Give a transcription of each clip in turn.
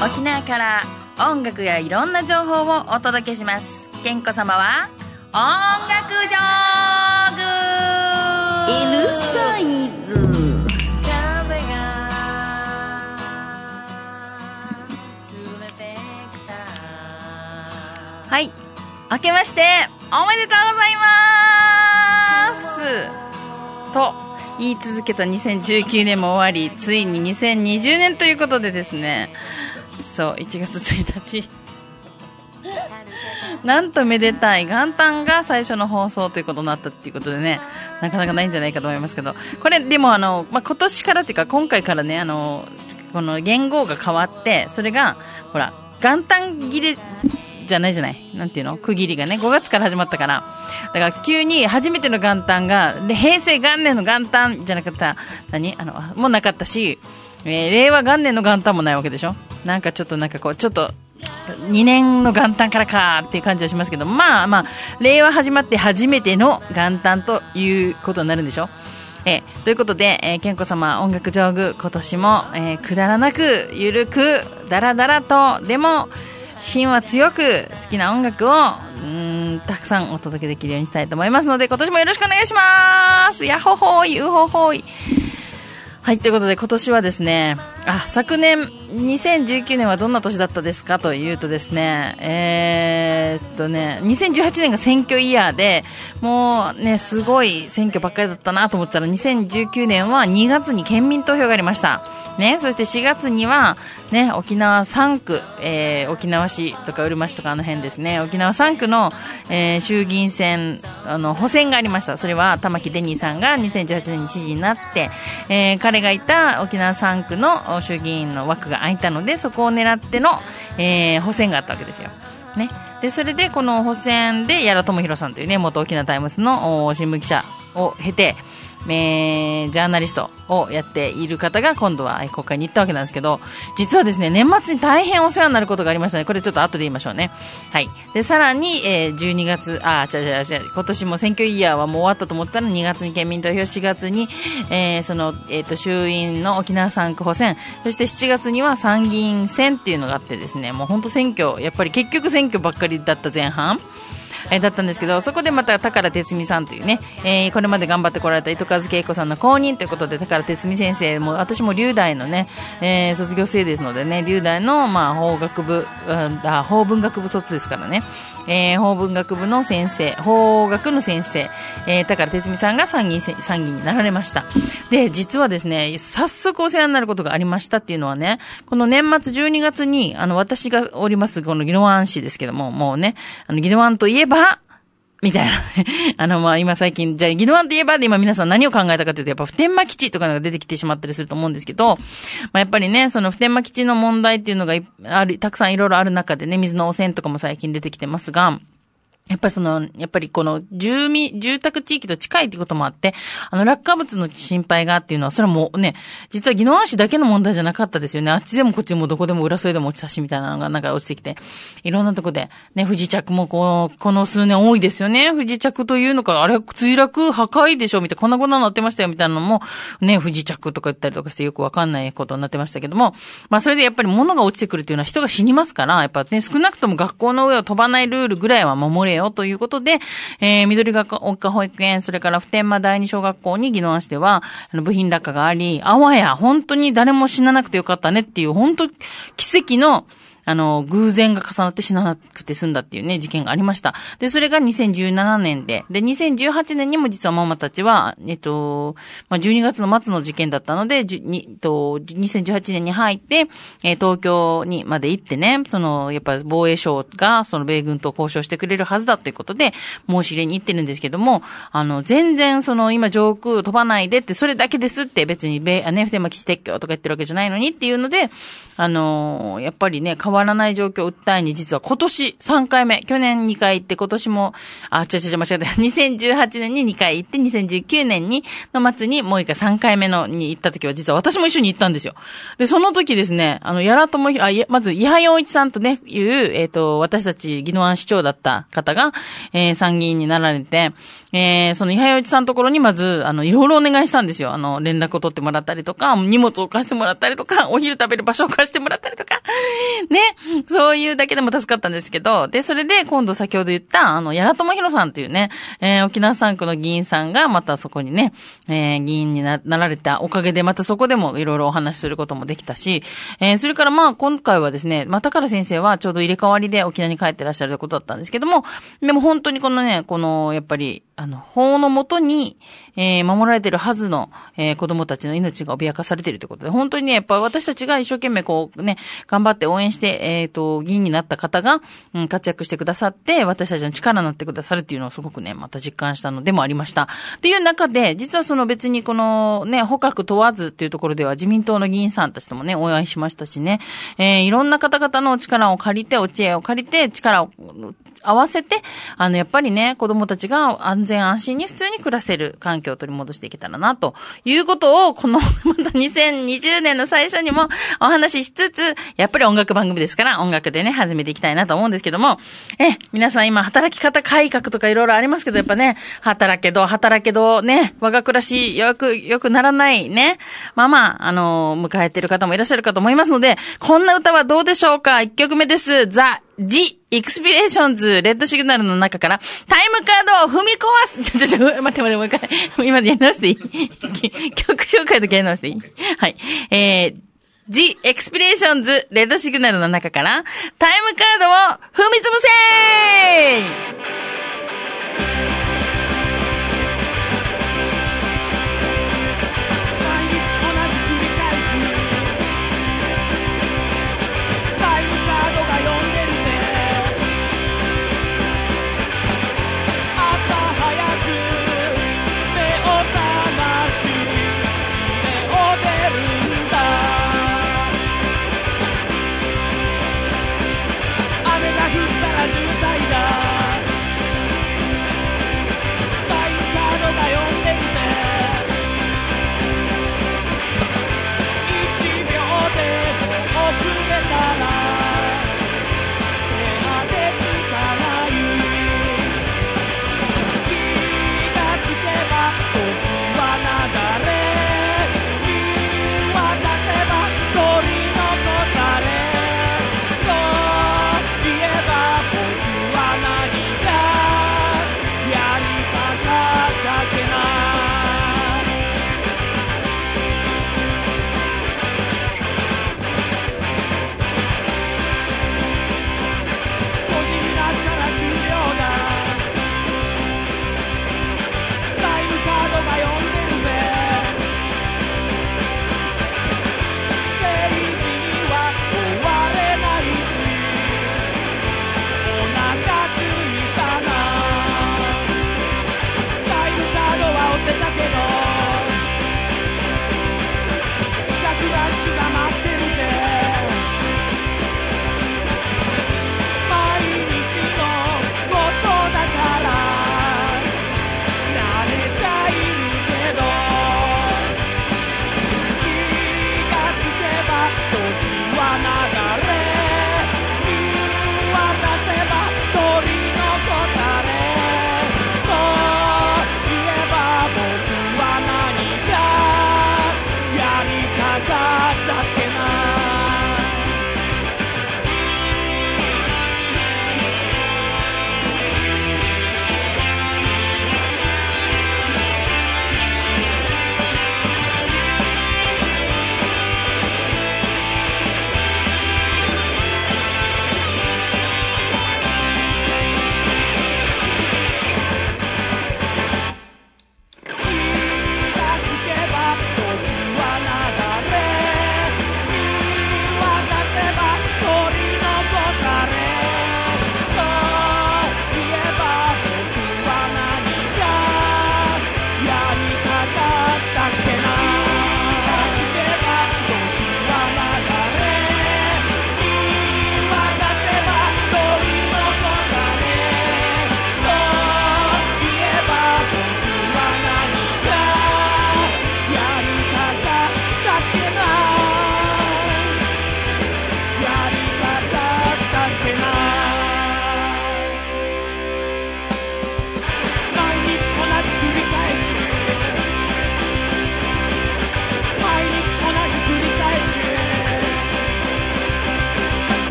沖縄から音楽やいろんな情報をお届けします。健子様は音楽ジョーグ。L サイズ風が連れてきた。はい。明けましておめでとうございます。と言い続けた2019年も終わりついに2020年ということでですねそう1月1日。なんとめでたい元旦が最初の放送ということになったっていうことでね、なかなかないんじゃないかと思いますけど、これでもあの、まあ、今年からっていうか今回からね、あの、この元号が変わって、それが、ほら、元旦切れじゃないじゃない？なんていうの？区切りがね、5月から始まったから。だから急に初めての元旦が、で平成元年の元旦じゃなかった、何？あの、もうなかったし、えー令和元年の元旦もないわけでしょ？なんかちょっとなんかこう、ちょっと、2年の元旦からかっていう感じはしますけど、まあまあ、令和始まって初めての元旦ということになるんでしょ？えということで、えー、健子様音楽上手今年も、えーくだらなく、ゆるく、だらだらと、でも、芯は強く好きな音楽をうんたくさんお届けできるようにしたいと思いますので今年もよろしくお願いします。やほほいうほほい。はい、ということで今年はですね、あ、昨年、2019年はどんな年だったですかというとですね、えーっとね、2018年が選挙イヤーで、もうね、すごい選挙ばっかりだったなと思ったら、2019年は2月に県民投票がありました。ね、そして4月には、ね、沖縄3区、えー沖縄市とかうるま市とかあの辺ですね、沖縄3区の、えー衆議院選、あの、補選がありました。それは玉城デニーさんが2018年に知事になって、えー彼がいた沖縄3区の衆議院の枠が空いたので、そこを狙っての、えー補選があったわけですよ。ね。で、それでこの補選で、屋良朝博さんというね、元沖縄タイムズの新聞記者を経て、えージャーナリストをやっている方が今度は国会に行ったわけなんですけど、実はですね、年末に大変お世話になることがありましたね。これちょっと後で言いましょうね。はい。で、さらに、えー12月、あ、違う違う違う、今年も選挙イヤーはもう終わったと思ったら2月に県民投票、4月に、えーその、えっ、と、衆院の沖縄3区補選、そして7月には参議院選っていうのがあってですね、もう本当選挙、やっぱり結局選挙ばっかりだった前半。えーだったんですけど、そこでまた宝哲美さんというね、えーこれまで頑張ってこられた糸数恵子さんの公認ということで、宝哲美先生も、私も龍大のね、えー卒業生ですのでね、龍大の、まあ、法学部、うんあ法文学部卒ですからね、えー法文学部の先生、法学の先生、えー、宝哲美さんが参議院、参議院になられました。で、実はですね、早速お世話になることがありましたっていうのはね、この年末12月に、あの、私がおります、この宜野湾市ですけども、もうね、あの、宜野湾といえば、ばみたいなね。あの、まあ、今最近、じゃあ、宜野湾といえばで今皆さん何を考えたかというと、やっぱ普天間基地とかが出てきてしまったりすると思うんですけど、まあ、やっぱりね、その普天間基地の問題っていうのがある、たくさんいろいろある中でね、水の汚染とかも最近出てきてますが、やっぱりその、やっぱりこの住民、住宅地域と近いっていうこともあって、あの落下物の心配がっていうのは、それはもうね、実は宜野湾市だけの問題じゃなかったですよね。あっちでもこっちでもどこでも浦添でも落ちたしみたいなのがなんか落ちてきて、いろんなとこで、ね、不時着もこう、この数年多いですよね。不時着というのか、あれ、墜落破壊でしょみたいな、こんなことになってましたよみたいなのも、ね、不時着とか言ったりとかしてよくわかんないことになってましたけども、まあそれでやっぱり物が落ちてくるっていうのは人が死にますから、やっぱね、少なくとも学校の上を飛ばないルールぐらいは守れよということで、えー、緑が丘保育園、それから普天間第二小学校に宜野湾市では、あの部品落下があり、あわや、本当に誰も死ななくてよかったねっていう、本当奇跡の、あの、偶然が重なって死ななくて済んだっていうね、事件がありました。で、それが2017年で、で、2018年にも実はママたちは、えっと、まあ、12月の末の事件だったので、じにと、2018年に入って、えー東京にまで行ってね、その、やっぱり防衛省が、その米軍と交渉してくれるはずだということで、申し入れに行ってるんですけども、あの、全然その、今上空飛ばないでって、それだけですって別に米、あね、普天間基地撤去とか言ってるわけじゃないのにっていうので、あの、やっぱりね、変わわらない状況を訴えに、実は今年3回目、去年2回行って、今年も、あ、ちゃちゃちゃ間違えた。2018年に2回行って、2019年に、の末にもう一回3回目のに行った時は、実は私も一緒に行ったんですよ。で、その時ですね、あの、やらともひ、あ、いまず、伊波洋一さんとね、いう、えっ、と、私たち、宜野湾市長だった方が、えー参議院になられて、えーその伊波洋一さんのところにまず、あの、いろいろお願いしたんですよ。あの、連絡を取ってもらったりとか、荷物を貸してもらったりとか、お昼食べる場所を貸してもらったりとか、ねそういうだけでも助かったんですけど、で、それで今度先ほど言った、あの、やらともひろさんっていうね、えー、沖縄3区の議員さんがまたそこにね、えー、議員になられたおかげで、またそこでもいろいろお話しすることもできたし、えー、それからまあ今回はですね、またから先生はちょうど入れ替わりで沖縄に帰ってらっしゃることだったんですけども、でも本当にこのね、この、やっぱり、あの、法のもとに、えー、守られてるはずの、えー、子供たちの命が脅かされてるということで、本当にね、やっぱ私たちが一生懸命こうね、頑張って応援して、えっ、ー、と、議員になった方が、うん、活躍してくださって、私たちの力になってくださるっていうのをすごくね、また実感したのでもありました。っていう中で、実はその別にこのね、捕獲問わずっていうところでは自民党の議員さんたちともね、応援しましたしね、えー、いろんな方々の力を借りて、お知恵を借りて、力を合わせて、あの、やっぱりね、子供たちが安全安心に普通に暮らせる環境を取り戻していけたらな、ということを、この、また2020年の最初にもお話ししつつ、やっぱり音楽番組ですから、音楽でね、始めていきたいなと思うんですけども、え、皆さん今、働き方改革とかいろいろありますけど、やっぱね、働けど、働けど、ね、我が暮らし、よく、よくならないね、まあまあ、あの、迎えてる方もいらっしゃるかと思いますので、こんな歌はどうでしょうか？一曲目です。 The, The Expressions、Red Signal の中から、タイムカードを踏み壊す ちょ、ちょ、ちょ、待って待って、もう一回。今でやり直していい？曲紹介だけやり直していい？はい。えー、 The Expressions、Red Signal の中から、タイムカードを踏み潰せー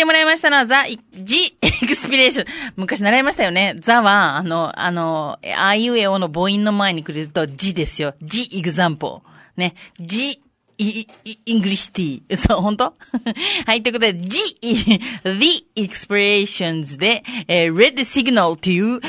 てもらいましたのは、 The, The Expressions。昔習いましたよね。ザは、あの、あの、あいうえおの母音の前に来ると、ジですよ。ジ、エグザンポ。ね。 The, E, E, English tea。そう、本当？はい、ということで、 The, The Expressions で、えー、Red Signal という、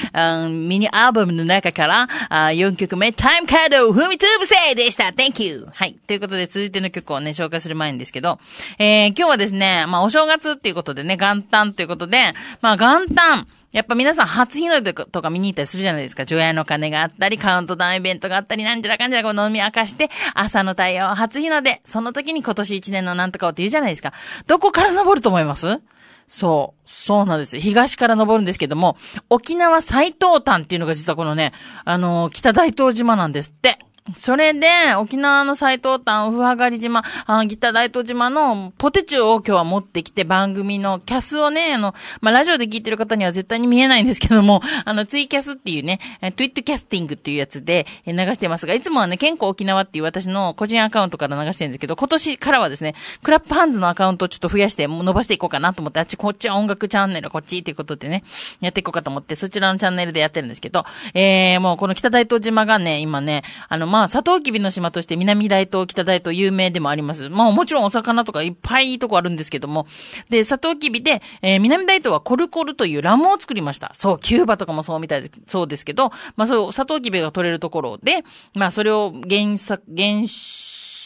ミニアルバムの中からあ4曲目、Time Card を踏みつぶせでした !Thank you! はい。ということで、続いての曲をね、紹介する前にですけど、えー、今日はですね、まあ、お正月っていうことでね、元旦ということで、まあ、元旦、やっぱ皆さん初日の出とか見に行ったりするじゃないですか。除夜の鐘があったり、カウントダウンイベントがあったり、なんじゃらかんじゃらこう飲み明かして、朝の太陽初日の出。その時に今年一年のなんとかをって言うじゃないですか。どこから登ると思います？そう。そうなんです東から登るんですけども、沖縄最東端っていうのが実はこのね、あのー、北大東島なんですって。それで、沖縄の最東端、うふあがり島、あギター大東島のポテチを今日は持ってきて番組のキャスをね、あの、まあ、ラジオで聞いてる方には絶対に見えないんですけども、あの、ツイキャスっていうね、 TwitCasting っていうやつで流してますが、いつもはね、健康沖縄っていう私の個人アカウントから流してるんですけど、今年からはですね、クラップハンズのアカウントをちょっと増やして伸ばしていこうかなと思って、あっち、こっちは音楽チャンネル、こっちっていうことでね、やっていこうかと思って、そちらのチャンネルでやってるんですけど、えー、もうこの北大東島がね、今ね、あの、まあ、まあサトウキビの島として南大東、北大東有名でもあります。まあもちろんお魚とかいっぱいいいとこあるんですけども。で、サトウキビで、えー、南大東はコルコルというラムを作りました。そう、キューバとかもそうみたいです、そうですけど、まあそう、サトウキビが取れるところで、まあそれを原作、原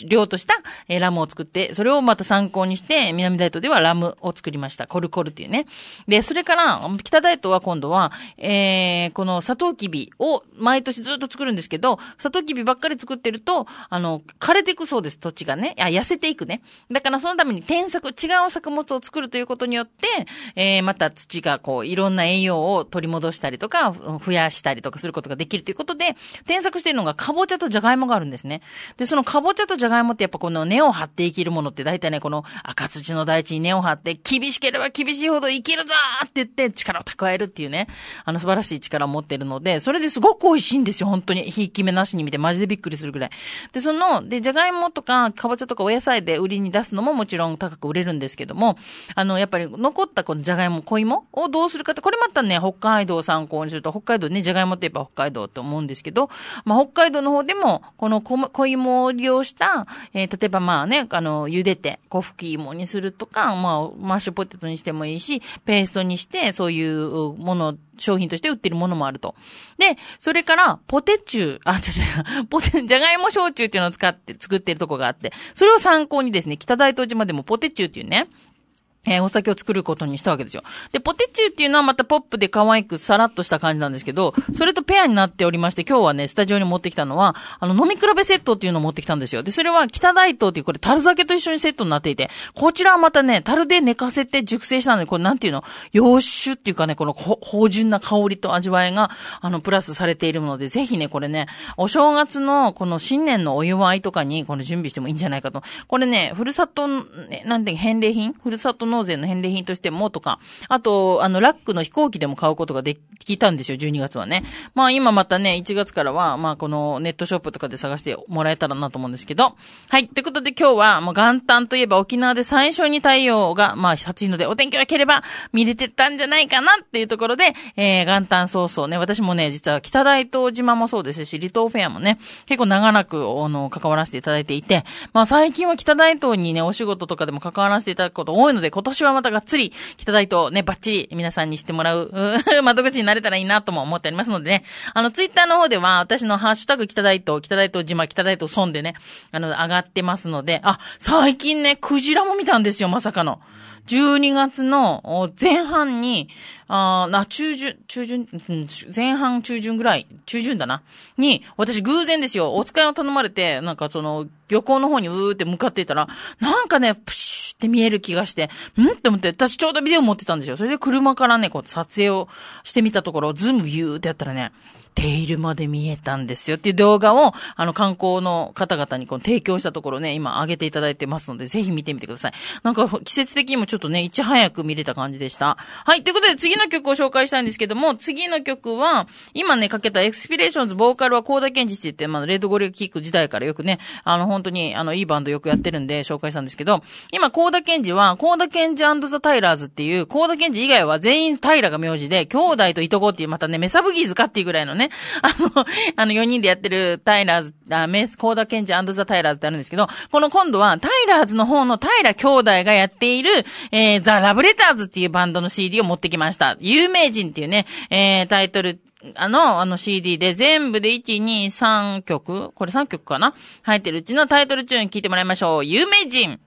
量とした、えー、ラムを作って、それをまた参考にして、南大東ではラムを作りました。コルコルっていうね。で、それから、北大東は今度は、えー、このサトウキビを毎年ずっと作るんですけど、サトウキビばっかり作ってると、あの、枯れていくそうです、土地がね。あ、痩せていくね。だからそのために転作、違う作物を作るということによって、えー、また土がこう、いろんな栄養を取り戻したりとか、増やしたりとかすることができるということで、転作しているのがカボチャとジャガイモがあるんですね。で、そのカボチャとジャガイモってやっぱこの根を張って生きるものって大体ね、この赤土の大地に根を張って厳しければ厳しいほど生きるぞって言って力を蓄えるっていうね、あの素晴らしい力を持ってるので、それですごく美味しいんですよ、本当に。ひいき目なしに見てマジでびっくりするぐらい。で、その、で、じゃがいもとか、かぼちゃとかお野菜で売りに出すのももちろん高く売れるんですけども、あの、やっぱり残ったこのじゃがいも、小芋をどうするかって、これまたね、北海道を参考にすると、北海道ね、じゃがいもって言えば北海道って思うんですけど、まあ、北海道の方でも、この小芋を利用した、えー、例えばまあね、あの、茹でて、小吹き芋にするとか、まあ、マッシュポテトにしてもいいし、ペーストにして、そういうもの、商品として売ってるものもあると。で、それから、ポテチュー、あ、違う違う、ポテ、じゃがいも焼酎っていうのを使って作ってるとこがあって、それを参考にですね、北大東島でもポテチューっていうね、えー、お酒を作ることにしたわけですよ。で、ポテチューっていうのはまたポップで可愛くさらっとした感じなんですけど、それとペアになっておりまして、今日はね、スタジオに持ってきたのは、あの、飲み比べセットっていうのを持ってきたんですよ。で、それは北大東っていうこれ、樽酒と一緒にセットになっていて、こちらはまたね、樽で寝かせて熟成したので、これなんていうの、洋酒っていうかね、この芳醇な香りと味わいが、あの、プラスされているので、ぜひね、これね、お正月のこの新年のお祝いとかに、この準備してもいいんじゃないかと。これね、ふるさと、ね、なんていう返礼品？ふるさとの納税の返礼品としてもとか、あと、あの、ラックの飛行機でも買うことができたんですよ、12月はね。まあ今またね、1月からは、まあこのネットショップとかで探してもらえたらなと思うんですけど。はい。ということで今日は、もう元旦といえば沖縄で最初に太陽が、まあ暑いので、お天気がければ見れてたんじゃないかなっていうところで、えー、元旦早々ね、私もね、実は北大東島もそうですし、離島フェアもね、結構長らく、あの、関わらせていただいていて、まあ最近は北大東にね、お仕事とかでも関わらせていただくこと多いので、今年はまたがっつり北大とね、バッチリ皆さんにしてもらう、窓口になれたらいいなとも思っておりますのでね、あの、ツイッターの方では、私のハッシュタグ北大東、北大東島、北大東村でね、あの、上がってますので、あ、最近ね、クジラも見たんですよ、まさかの。12月の前半に、あな、中旬、中旬、前半中旬ぐらい、中旬だな。に、私偶然ですよ、お使いを頼まれて、なんかその、漁港の方にうーって向かっていたら、なんかね、プシュって見える気がして、ん？って思って、私ちょうどビデオ持ってたんですよ。それで車からね、こう撮影をしてみたところ、ズームビューってやったらね、テイルまで見えたんですよっていう動画を、あの、観光の方々にこの提供したところね、今上げていただいてますので、ぜひ見てみてください。なんか、季節的にもちょっとね、いち早く見れた感じでした。はい、ということで次の曲を紹介したいんですけども、次の曲は、今ね、かけたエクスピレーションズボーカルはコーダケンジって言って、まあ、レッドゴリラキック時代からよくね、あの、本当に、あの、いいバンドよくやってるんで紹介したんですけど、今、コーダケンジは、コーダケンジザ・タイラーズっていう、コーダケンジ以外は全員タイラが名字で、兄弟といとこっていう、またね、メサブギーズかっていうぐらいのね、ねあの、あの、4人でやってるタイラーズ、あメス、コーダケンジザ・タイラーズってあるんですけど、この今度は、タイラーズの方のタイラ兄弟がやっている、えー、ザ・ラブレターズっていうバンドの CD を持ってきました。有名人っていうね、えー、タイトル、あの、あの CD で全部で1、2、3曲これ3曲かな？入ってるうちのタイトルチューン聞いてもらいましょう。有名人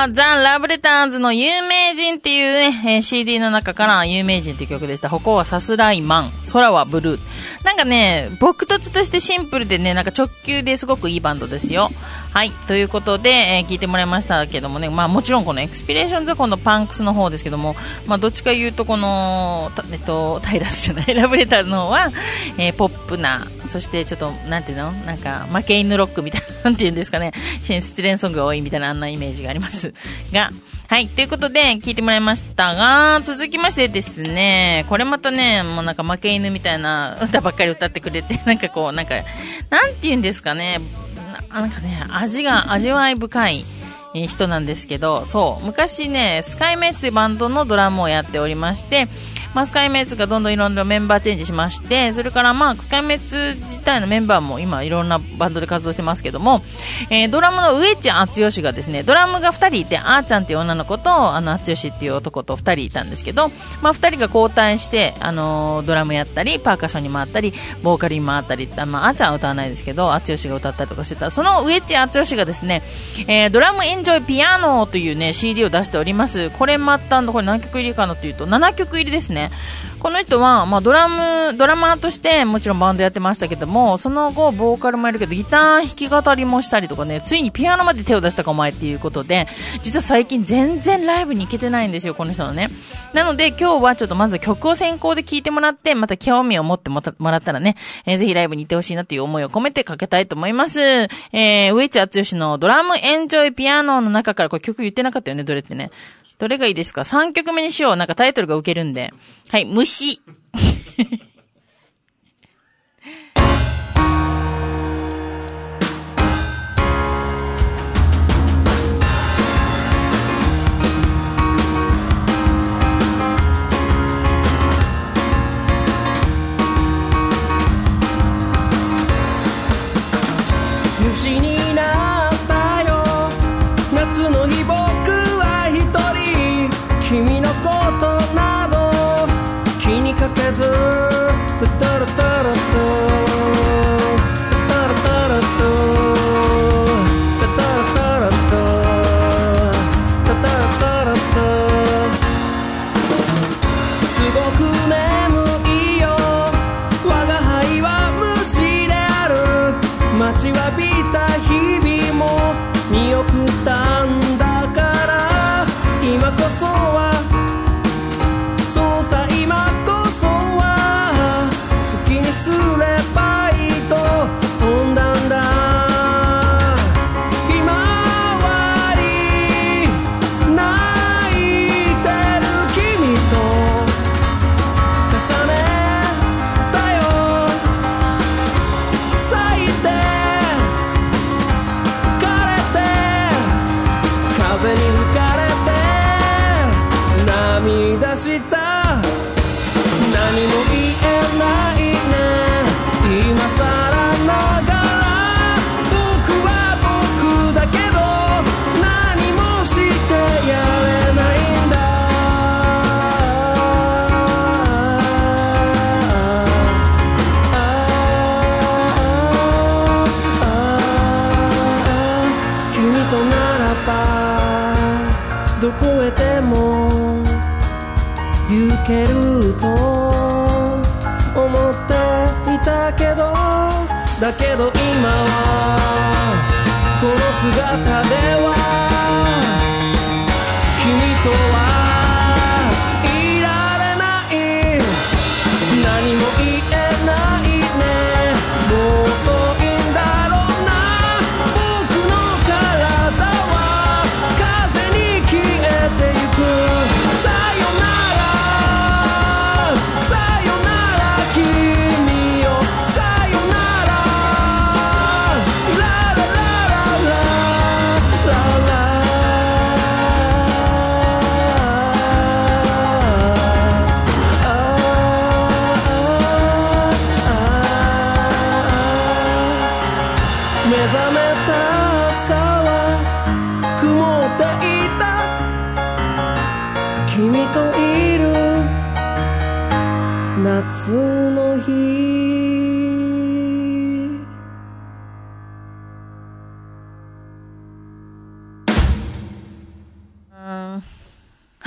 は、ザ・ラブレターズの有名人っていうね、えー、CD の中から有名人っていう曲でした。他はさすらいマン、空はブルー。なんかね、朴訥としてシンプルでね、なんか直球ですごくいいバンドですよ。はい。ということで、えー、聞いてもらいましたけどもね、まあもちろんこのエクスピレーションズはこのパンクスの方ですけども、まあどっちか言うとこの、えっと、タイラスじゃない、ラブレターの方は、えー、ポップな、そしてちょっと、なんていうの？なんか、負け犬ロックみたいな、なんていうんですかね、失恋ソングが多いみたいなあんなイメージがありますが、はい。ということで、聞いてもらいましたが、続きましてですね、これまたね、もうなんか負け犬みたいな歌ばっかり歌ってくれて、なんかこう、なんか、なんて言うんですかね、なんかね、味が、味わい深い人なんですけど、そう、昔ね、スカイメイツバンドのドラムをやっておりまして、まあ、スカイメッツがどんどんいろんなメンバーチェンジしまして、それからまあ、スカイメッツ自体のメンバーも今いろんなバンドで活動してますけども、えー、ドラムの上地敦義がですね、ドラムが2人いて、あーちゃんっていう女の子と、あの、敦義っていう男と2人いたんですけど、まあ、2人が交代して、あのー、ドラムやったり、パーカッションに回ったり、ボーカルに回ったり、まあ、あーちゃんは歌わないですけど、敦義が歌ったりとかしてた、その上地敦義がですね、えー、ドラムエンジョイピアノというね、CD を出しております。これまた、これ何曲入りかなというと、7曲入りですね。ね。この人は、まあ、ドラム、ドラマーとしてもちろんバンドやってましたけども、その後、ボーカルもやるけど、ギター弾き語りもしたりとかね、ついにピアノまで手を出したかお前っていうことで、実は最近全然ライブに行けてないんですよ、この人のね。なので、今日はちょっとまず曲を先行で聴いてもらって、また興味を持ってもらったらね、えー、ぜひライブに行ってほしいなっていう思いを込めてかけたいと思います。えー、ウエチアツヨシのドラムエンジョイピアノの中から、これ曲言ってなかったよね、どれってね。どれがいいですか ?3 曲目にしよう。なんかタイトルが受けるんで。はい、虫。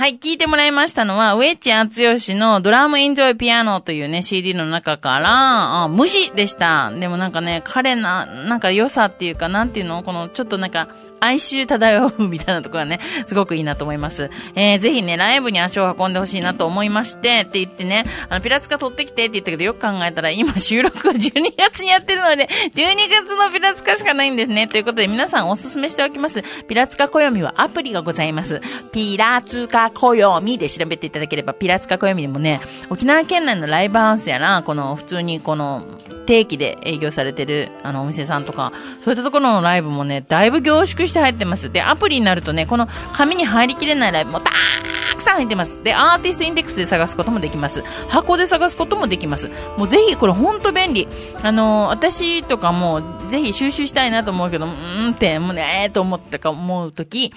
はい、聞いてもらいましたのは、ウェッチアツヨシのドラムエンジョイピアノというね、CD の中から、あ、虫でした。でもなんかね、彼な、なんか良さっていうか、なんていうの？この、ちょっとなんか、哀愁漂うみたいなところがね、すごくいいなと思います。えー、ぜひね、ライブに足を運んでほしいなと思いまして、って言ってね、あの、ピラツカ撮ってきてって言ったけど、よく考えたら、今収録は12月にやってるので、12月のピラツカしかないんですね。ということで、皆さんおすすめしておきます。ピラツカ暦はアプリがございます。ピラツカ暦で調べていただければ、ピラツカ暦でもね、沖縄県内のライブハウスやら、この、普通にこの、定期で営業されてる、あの、お店さんとか、そういったところのライブもね、だいぶ凝縮して入ってます。で、アプリになるとね、この紙に入りきれないライブもたくさん入ってます。で、アーティストインデックスで探すこともできます。箱で探すこともできます。もうぜひ、これほんと便利。あの、私とかも、ぜひ収集したいなと思うけど、うーんって、もうね、えーと思ったか思うとき、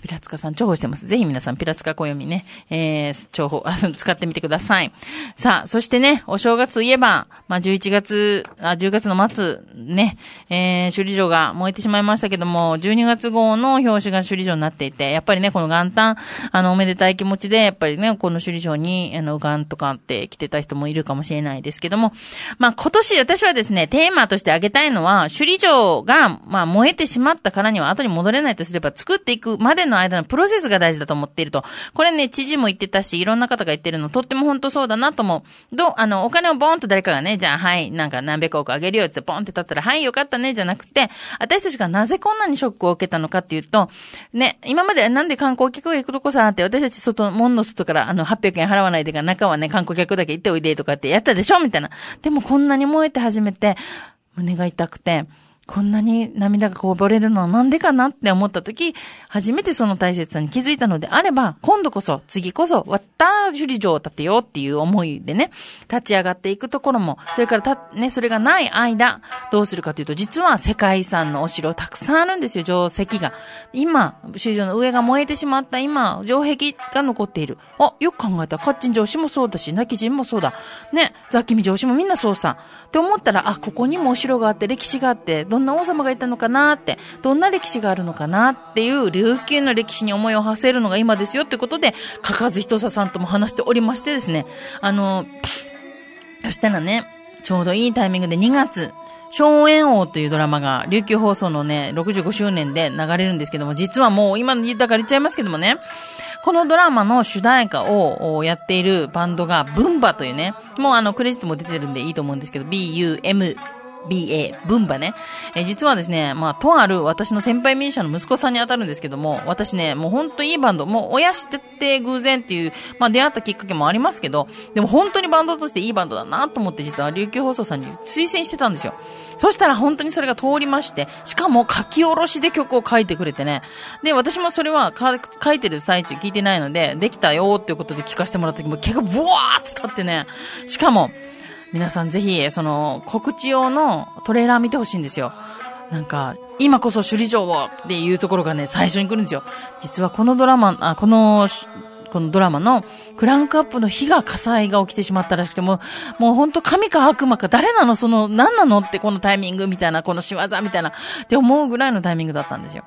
ピラツカさん重宝してます。ぜひ皆さん、ピラツカ暦ね、えー、重宝、あの使ってみてください。さあ、そしてね、お正月といえば、まあ、11月、あ、10月の末、ね、えー、首里城が燃えてしまいましたけども、12月月号の表紙が首里城になっていて、やっぱりね、この元旦、あの、おめでたい気持ちで、やっぱりね、この首里城に、あの、元とかって来てた人もいるかもしれないですけども、まあ、今年私はですね、テーマとして挙げたいのは、首里城が、まあ、燃えてしまったからには後に戻れないとすれば、作っていくまでの間のプロセスが大事だと思っていると。これね、知事も言ってたし、いろんな方が言ってるの、とっても本当そうだなと思う。ど、あの、お金をボーンと誰かがね、じゃあ、はい、なんか何百億あげるよってポンって立ったら、はい、よかったね、じゃなくて、私たちがなぜこんなにショックを受けたのかっていうと、ね、今までなんで観光客が行くとこさって、私たち外、門の外からあの800円払わないでか、中はね、観光客だけ行っておいでとかってやったでしょみたいな。でもこんなに燃えて初めて、胸が痛くて、こんなに涙がこぼれるのはなんでかなって思った時、初めてその大切さに気づいたのであれば、今度こそ、次こそ、わった首里城を立てようっていう思いでね、立ち上がっていくところも、それからた、ね、それがない間、どうするかというと、実は世界遺産のお城たくさんあるんですよ、城石が。今、首里城の上が燃えてしまった今、城壁が残っている。あ、よく考えた、カッチン城址もそうだし、泣き陣もそうだ。ね、ザキミ城址もみんなそうさ。って思ったら、あ、ここにもお城があって、歴史があって、どんな王様がいたのかなって、どんな歴史があるのかなっていう、琉球の歴史に思いを馳せるのが今ですよってことで、かかずひとささんとも話しておりましてですね、あの、そしたらね、ちょうどいいタイミングで2月、荘園王というドラマが、琉球放送のね、65周年で流れるんですけども、実はもう今、だから言っちゃいますけどもね、このドラマの主題歌をやっているバンドが、ブンバというね、もうあの、クレジットも出てるんでいいと思うんですけど、B-U-M BA、ブンバね。え実はですね、まあ、とある私の先輩ミュージシャンの息子さんに当たるんですけども、私ね、もうほんといいバンド、もう親知って偶然っていう、まあ、出会ったきっかけもありますけど、でも本当にバンドとしていいバンドだなと思って実は琉球放送さんに推薦してたんですよ。そしたら本当にそれが通りまして、しかも書き下ろしで曲を書いてくれてね。で、私もそれは書いてる最中聞いてないので、できたよっていうことで聞かせてもらった時も結構ブワーって立ってね、しかも、皆さんぜひ、その、告知用のトレーラー見てほしいんですよ。なんか、今こそ首里城をっていうところがね、最初に来るんですよ。実はこのドラマ、あ、この、このドラマのクランクアップの日が火災が起きてしまったらしくて、も、もう本当神か悪魔か誰なの？その、何なのってこのタイミングみたいな、この仕業みたいな、って思うぐらいのタイミングだったんですよ。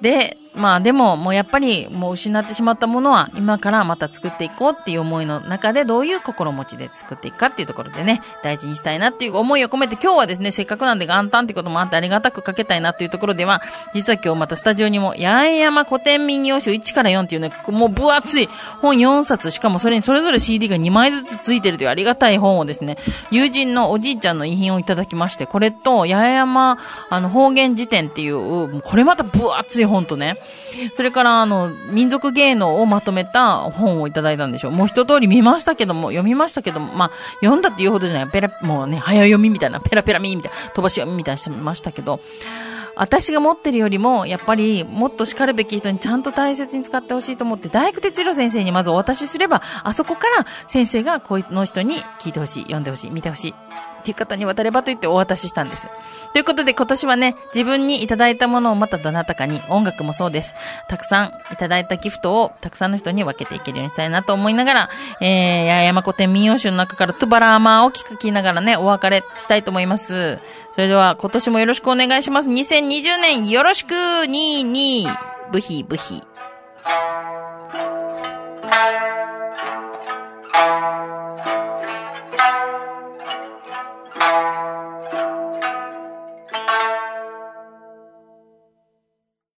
で、まあでも、もうやっぱりもう失ってしまったものは今からまた作っていこうっていう思いの中でどういう心持ちで作っていくかっていうところでね、大事にしたいなっていう思いを込めて今日はですね、せっかくなんで元旦ってこともあってありがたくかけたいなっていうところでは、実は今日またスタジオにも、八重山古典民謡集1から4っていうね、もう分厚い本4冊、しかもそれにそれぞれ CD が2枚ずつついてるというありがたい本をですね、友人のおじいちゃんの遺品をいただきまして、これと八重山あの方言辞典っていう、これまた分厚い本とね、それからあの、民族芸能をまとめた本をいただいたんでしょう。もう一通り見ましたけども、読みましたけども、まあ、読んだっていうほどじゃない、ペラ、もうね、早読みみたいな、ペラペラミみたいな、飛ばし読みみたいなしてましたけど、私が持ってるよりも、やっぱり、もっと叱るべき人にちゃんと大切に使ってほしいと思って、大工哲郎先生にまずお渡しすれば、あそこから先生がこの人に聞いてほしい、読んでほしい、見てほしい。っていう方に渡ればと言ってお渡ししたんです。ということで今年はね、自分にいただいたものをまたどなたかに、音楽もそうです。たくさんいただいたギフトをたくさんの人に分けていけるようにしたいなと思いながら、えー、八重山古典民謡集の中からトゥバラーマーを聞きながらね、お別れしたいと思います。それでは今年もよろしくお願いします。2020年よろしく !22! ブヒブヒ。